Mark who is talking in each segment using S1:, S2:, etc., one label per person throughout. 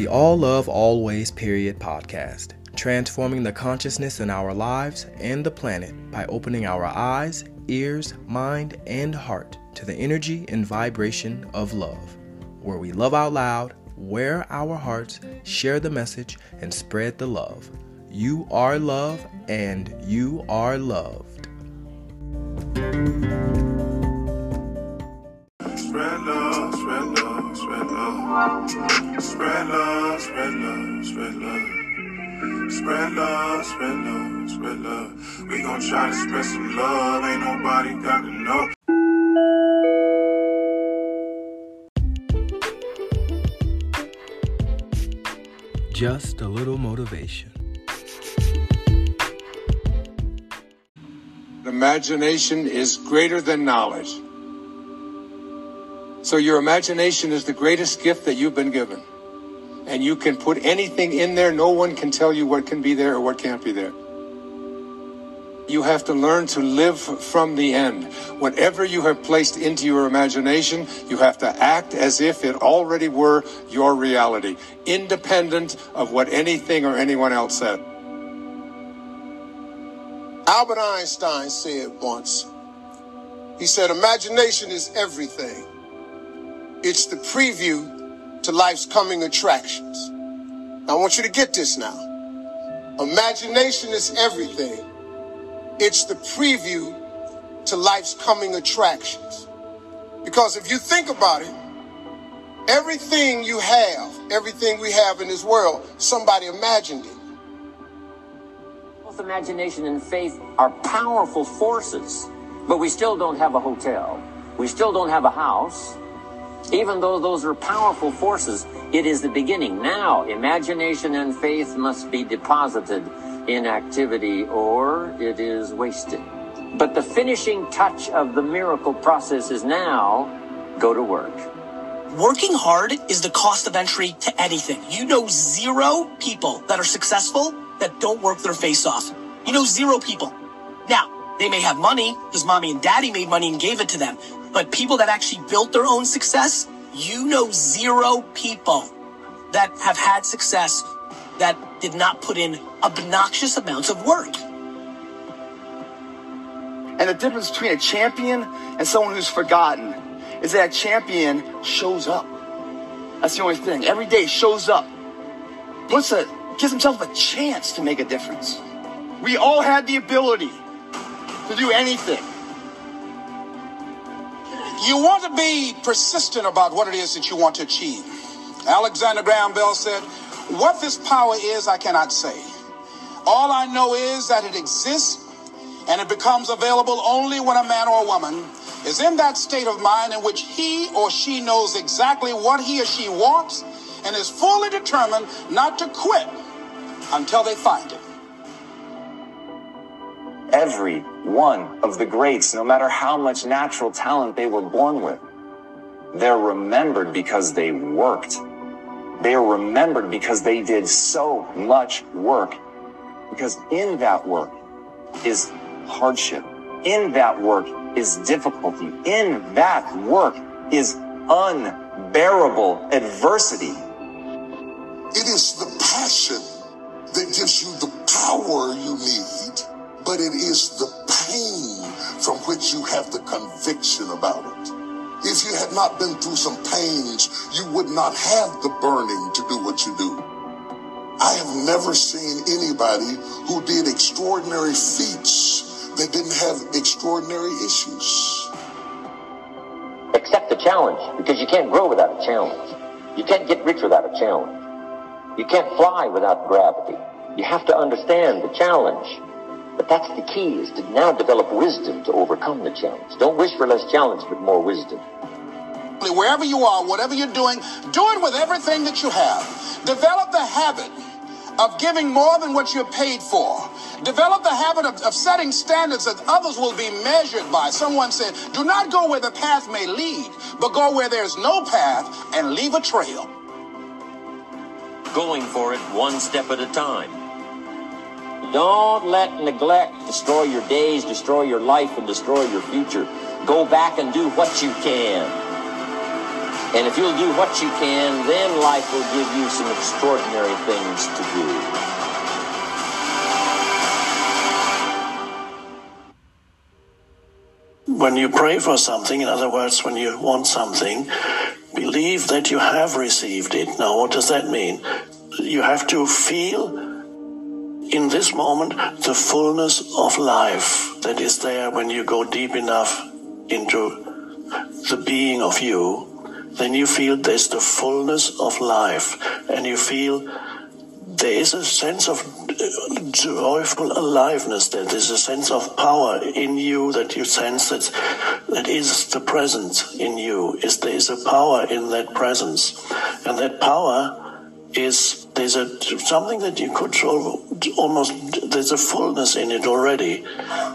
S1: the All Love Always Period podcast, transforming the consciousness in our lives and the planet by opening our eyes, ears, mind, and heart to the energy and vibration of love, where we love out loud, wear our hearts, share the message, and spread the love. You are love, and you are loved.
S2: Spread love, spread love, spread love. Spread love, spread love, spread love. We gon' try to spread some love. Ain't nobody got to know.
S1: Just a little motivation.
S3: Imagination is greater than knowledge. So your imagination is the greatest gift that you've been given. And you can put anything in there. No one can tell you what can be there or what can't be there. You have to learn to live from the end. Whatever you have placed into your imagination, you have to act as if it already were your reality, independent of what anything or anyone else said.
S4: Albert Einstein said once, he said, imagination is everything. It's the preview to life's coming attractions. I want you to get this now. Imagination is everything. It's the preview to life's coming attractions. Because if you think about it, everything you have, everything we have in this world, somebody imagined it.
S5: Both imagination and faith are powerful forces, but we still don't have a hotel. We still don't have a house. Even though those are powerful forces, it is the beginning. Now, imagination and faith must be deposited in activity or it is wasted. But the finishing touch of the miracle process is now go to work.
S6: Working hard is the cost of entry to anything. You know zero people that are successful that don't work their face off. You know zero people. Now, they may have money because mommy and daddy made money and gave it to them. But people that actually built their own success, you know zero people that have had success that did not put in obnoxious amounts of work.
S7: And the difference between a champion and someone who's forgotten is that a champion shows up. That's the only thing. Every day shows up. Puts a gives himself a chance to make a difference. We all had the ability to do anything.
S8: You want to be persistent about what it is that you want to achieve. Alexander Graham Bell said, What this power is, I cannot say. All I know is that it exists and it becomes available only when a man or a woman is in that state of mind in which he or she knows exactly what he or she wants and is fully determined not to quit until they find it.
S9: Every one of the greats, no matter how much natural talent they were born with, they're remembered because they worked. They are remembered because they did so much work. Because in that work is hardship. In that work is difficulty. In that work is unbearable adversity.
S4: It is the passion that gives you the power you need, but it is the pain from which you have the conviction about it. If you had not been through some pains, you would not have the burning to do what you do. I have never seen anybody who did extraordinary feats that didn't have extraordinary issues.
S5: Accept the challenge because you can't grow without a challenge. You can't get rich without a challenge. You can't fly without gravity. You have to understand the challenge. But that's the key is to now develop wisdom to overcome the challenge. Don't wish for less challenge, but more wisdom.
S8: Wherever you are, whatever you're doing, do it with everything that you have. Develop the habit of giving more than what you're paid for. Develop the habit of, of setting standards that others will be measured by. Someone said, do not go where the path may lead, but go where there's no path and leave a trail.
S5: Going for it one step at a time. Don't let neglect destroy your days, destroy your life, and destroy your future. Go back and do what you can. And if you'll do what you can, then life will give you some extraordinary things to do.
S10: when you pray for something, in other words, when you want something, believe that you have received it. Now, what does that mean? You have to feel in this moment the fullness of life that is there when you go deep enough into the being of you. Then you feel there's the fullness of life, and you feel there is a sense of joyful aliveness there. There's a sense of power in you that you sense that that is the presence in you. Is there is a power in that presence, and that power is there's a something that you could almost there's a fullness in it already.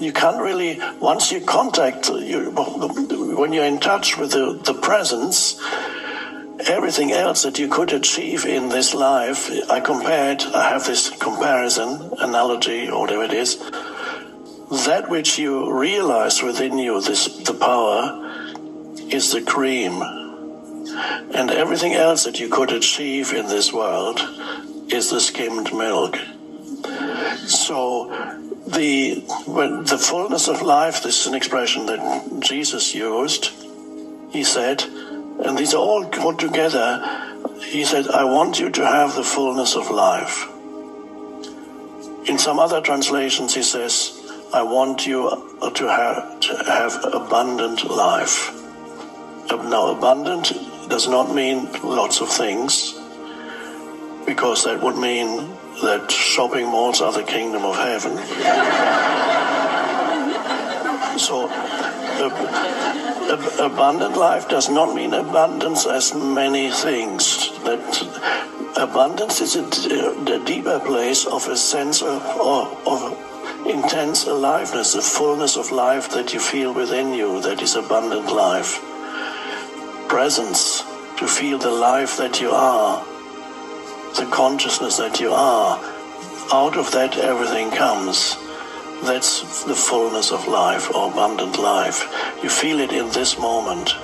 S10: You can't really once you contact you when you're in touch with the, the presence everything else that you could achieve in this life, I compared, I have this comparison, analogy, or whatever it is. That which you realize within you, this, the power, is the cream. And everything else that you could achieve in this world is the skimmed milk. So, the, the fullness of life, this is an expression that Jesus used. He said, and these are all put together. He said, I want you to have the fullness of life. In some other translations, he says, I want you uh, to have, to have abundant life. Now, abundant does not mean lots of things, because that would mean that shopping malls are the kingdom of heaven. so, uh, abundant life does not mean abundance as many things. That abundance is a, a deeper place of a sense of, of, of intense aliveness, the fullness of life that you feel within you, that is abundant life. Presence, to feel the life that you are, the consciousness that you are. Out of that, everything comes. That's the fullness of life or abundant life. You feel it in this moment.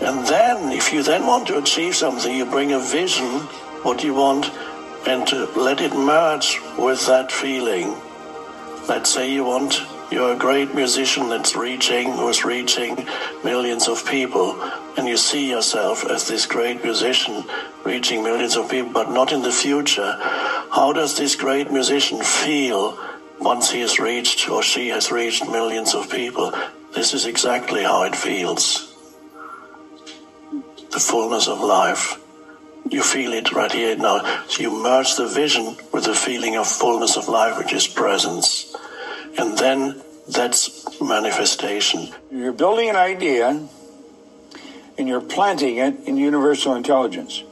S10: And then, if you then want to achieve something, you bring a vision, what you want, and to let it merge with that feeling. Let's say you want, you're a great musician that's reaching, who's reaching millions of people, and you see yourself as this great musician reaching millions of people, but not in the future. How does this great musician feel? once he has reached or she has reached millions of people, this is exactly how it feels. The fullness of life. You feel it right here now. So you merge the vision with the feeling of fullness of life, which is presence. And then that's manifestation.
S11: You're building an idea and you're planting it in universal intelligence.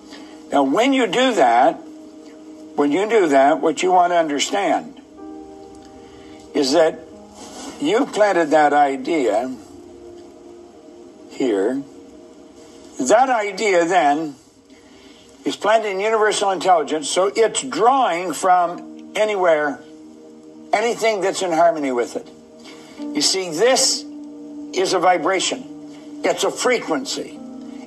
S11: Now, when you do that, when you do that, what you want to understand is that you planted that idea here. That idea then is planted in universal intelligence, so it's drawing from anywhere, anything that's in harmony with it. You see, this is a vibration, it's a frequency.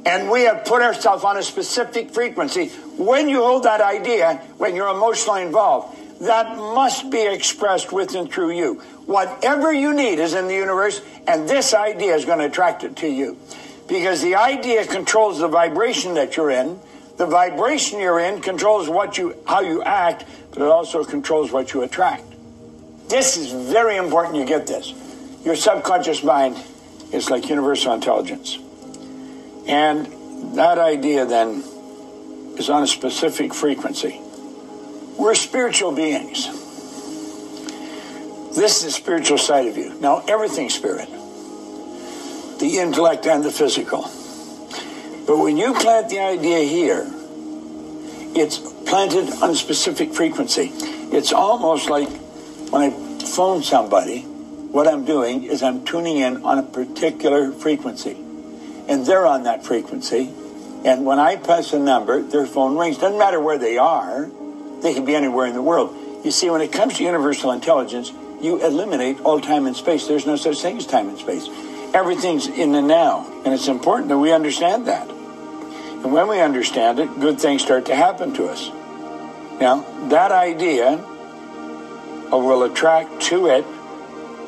S11: And we have put ourselves on a specific frequency. When you hold that idea, when you're emotionally involved, that must be expressed with and through you. Whatever you need is in the universe, and this idea is going to attract it to you. Because the idea controls the vibration that you're in. The vibration you're in controls what you, how you act, but it also controls what you attract. This is very important you get this. Your subconscious mind is like universal intelligence. And that idea then is on a specific frequency. We're spiritual beings. This is the spiritual side of you. Now, everything's spirit the intellect and the physical. But when you plant the idea here, it's planted on a specific frequency. It's almost like when I phone somebody, what I'm doing is I'm tuning in on a particular frequency. And they're on that frequency. And when I press a number, their phone rings. Doesn't matter where they are. They can be anywhere in the world. You see, when it comes to universal intelligence, you eliminate all time and space. There's no such thing as time and space. Everything's in the now. And it's important that we understand that. And when we understand it, good things start to happen to us. Now, that idea will attract to it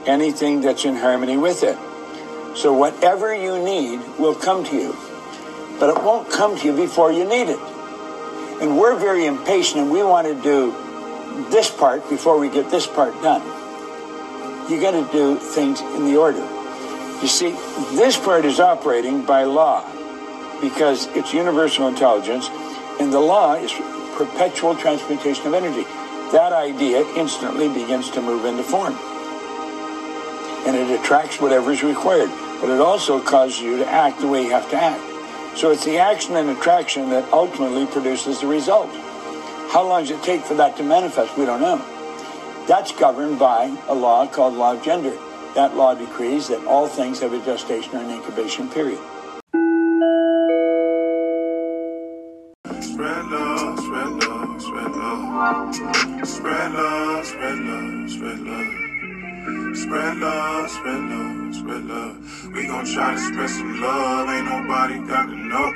S11: anything that's in harmony with it. So whatever you need will come to you. But it won't come to you before you need it. And we're very impatient and we want to do this part before we get this part done. You got to do things in the order. You see, this part is operating by law because it's universal intelligence, and the law is perpetual transmutation of energy. That idea instantly begins to move into form. And it attracts whatever is required, but it also causes you to act the way you have to act. So it's the action and attraction that ultimately produces the result. How long does it take for that to manifest? We don't know. That's governed by a law called law of gender. That law decrees that all things have a gestation or an incubation period.
S2: Spread love, spread love, spread love. Spread love, spread love, spread love. Spread love, spread love, spread love. We gon' try to spread some love. Ain't nobody got to know.